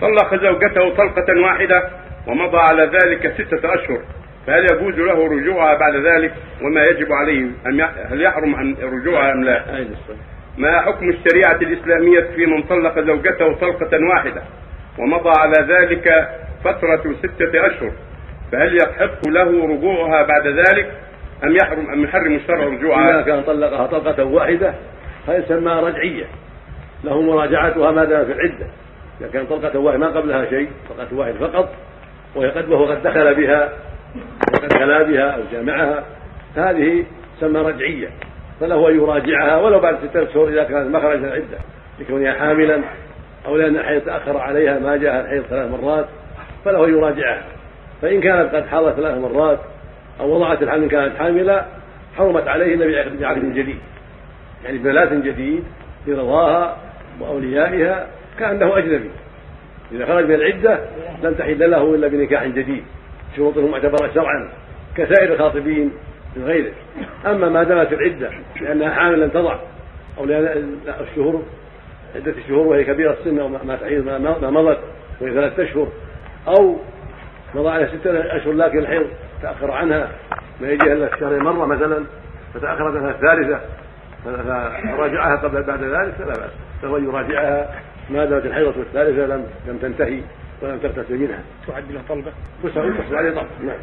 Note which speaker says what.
Speaker 1: طلق زوجته طلقة واحدة ومضى على ذلك ستة أشهر. فهل يجوز له رجوعها بعد ذلك؟ وما يجب عليه أم هل يحرم عن رجوعها أم لا؟ ما حكم الشريعة الإسلامية في من طلق زوجته طلقة واحدة ومضى على ذلك فترة ستة أشهر؟ فهل يحق له رجوعها بعد ذلك أم يحرم أم يحرم الشرع
Speaker 2: إذا
Speaker 1: رجوعها؟
Speaker 2: كان طلقها طلقة واحدة تسمى رجعية له مراجعتها ما دام في العدة. إذا كان طلقة واحدة ما قبلها شيء طلقة واحدة فقط وهي قد وهو قد دخل بها وقد خلا بها أو جامعها هذه تسمى رجعية. فله أن يراجعها ولو بعد ستة أشهر إذا كانت ما خرجت العدة لكونها حاملا أو لأن الحيض تأخر عليها ما جاء الحيض ثلاث مرات فله أن يراجعها. فإن كانت قد حاضت ثلاث مرات أو وضعت الحمل كانت حاملة حرمت عليه بعقد بعقد جديد. يعني بلاة جديد برضاها وأوليائها كأنه أجنبي. إذا خرج من العدة لم تحل له إلا بنكاح جديد. شروطه معتبرة شرعا كسائر الخاطبين من غيره. أما ما دامت العدة لأنها حامل لم تضع أو لأن الشهور عدة الشهور وهي كبيرة السن أو ما تحيض ما مضت وهي ثلاثة أشهر أو مضى عليها ستة أشهر لكن الحيض تأخر عنها. ما يجيها إلا في مرة مثلا فتأخرت عنها الثالثة فراجعها قبل بعد ذلك فلا بأس. فهو يراجعها ما دامت الحيضة الثالثة لم لم تنتهي ولم تغتسل منها.
Speaker 3: تعد له طلبة.
Speaker 2: تسأل عليه طبعا نعم.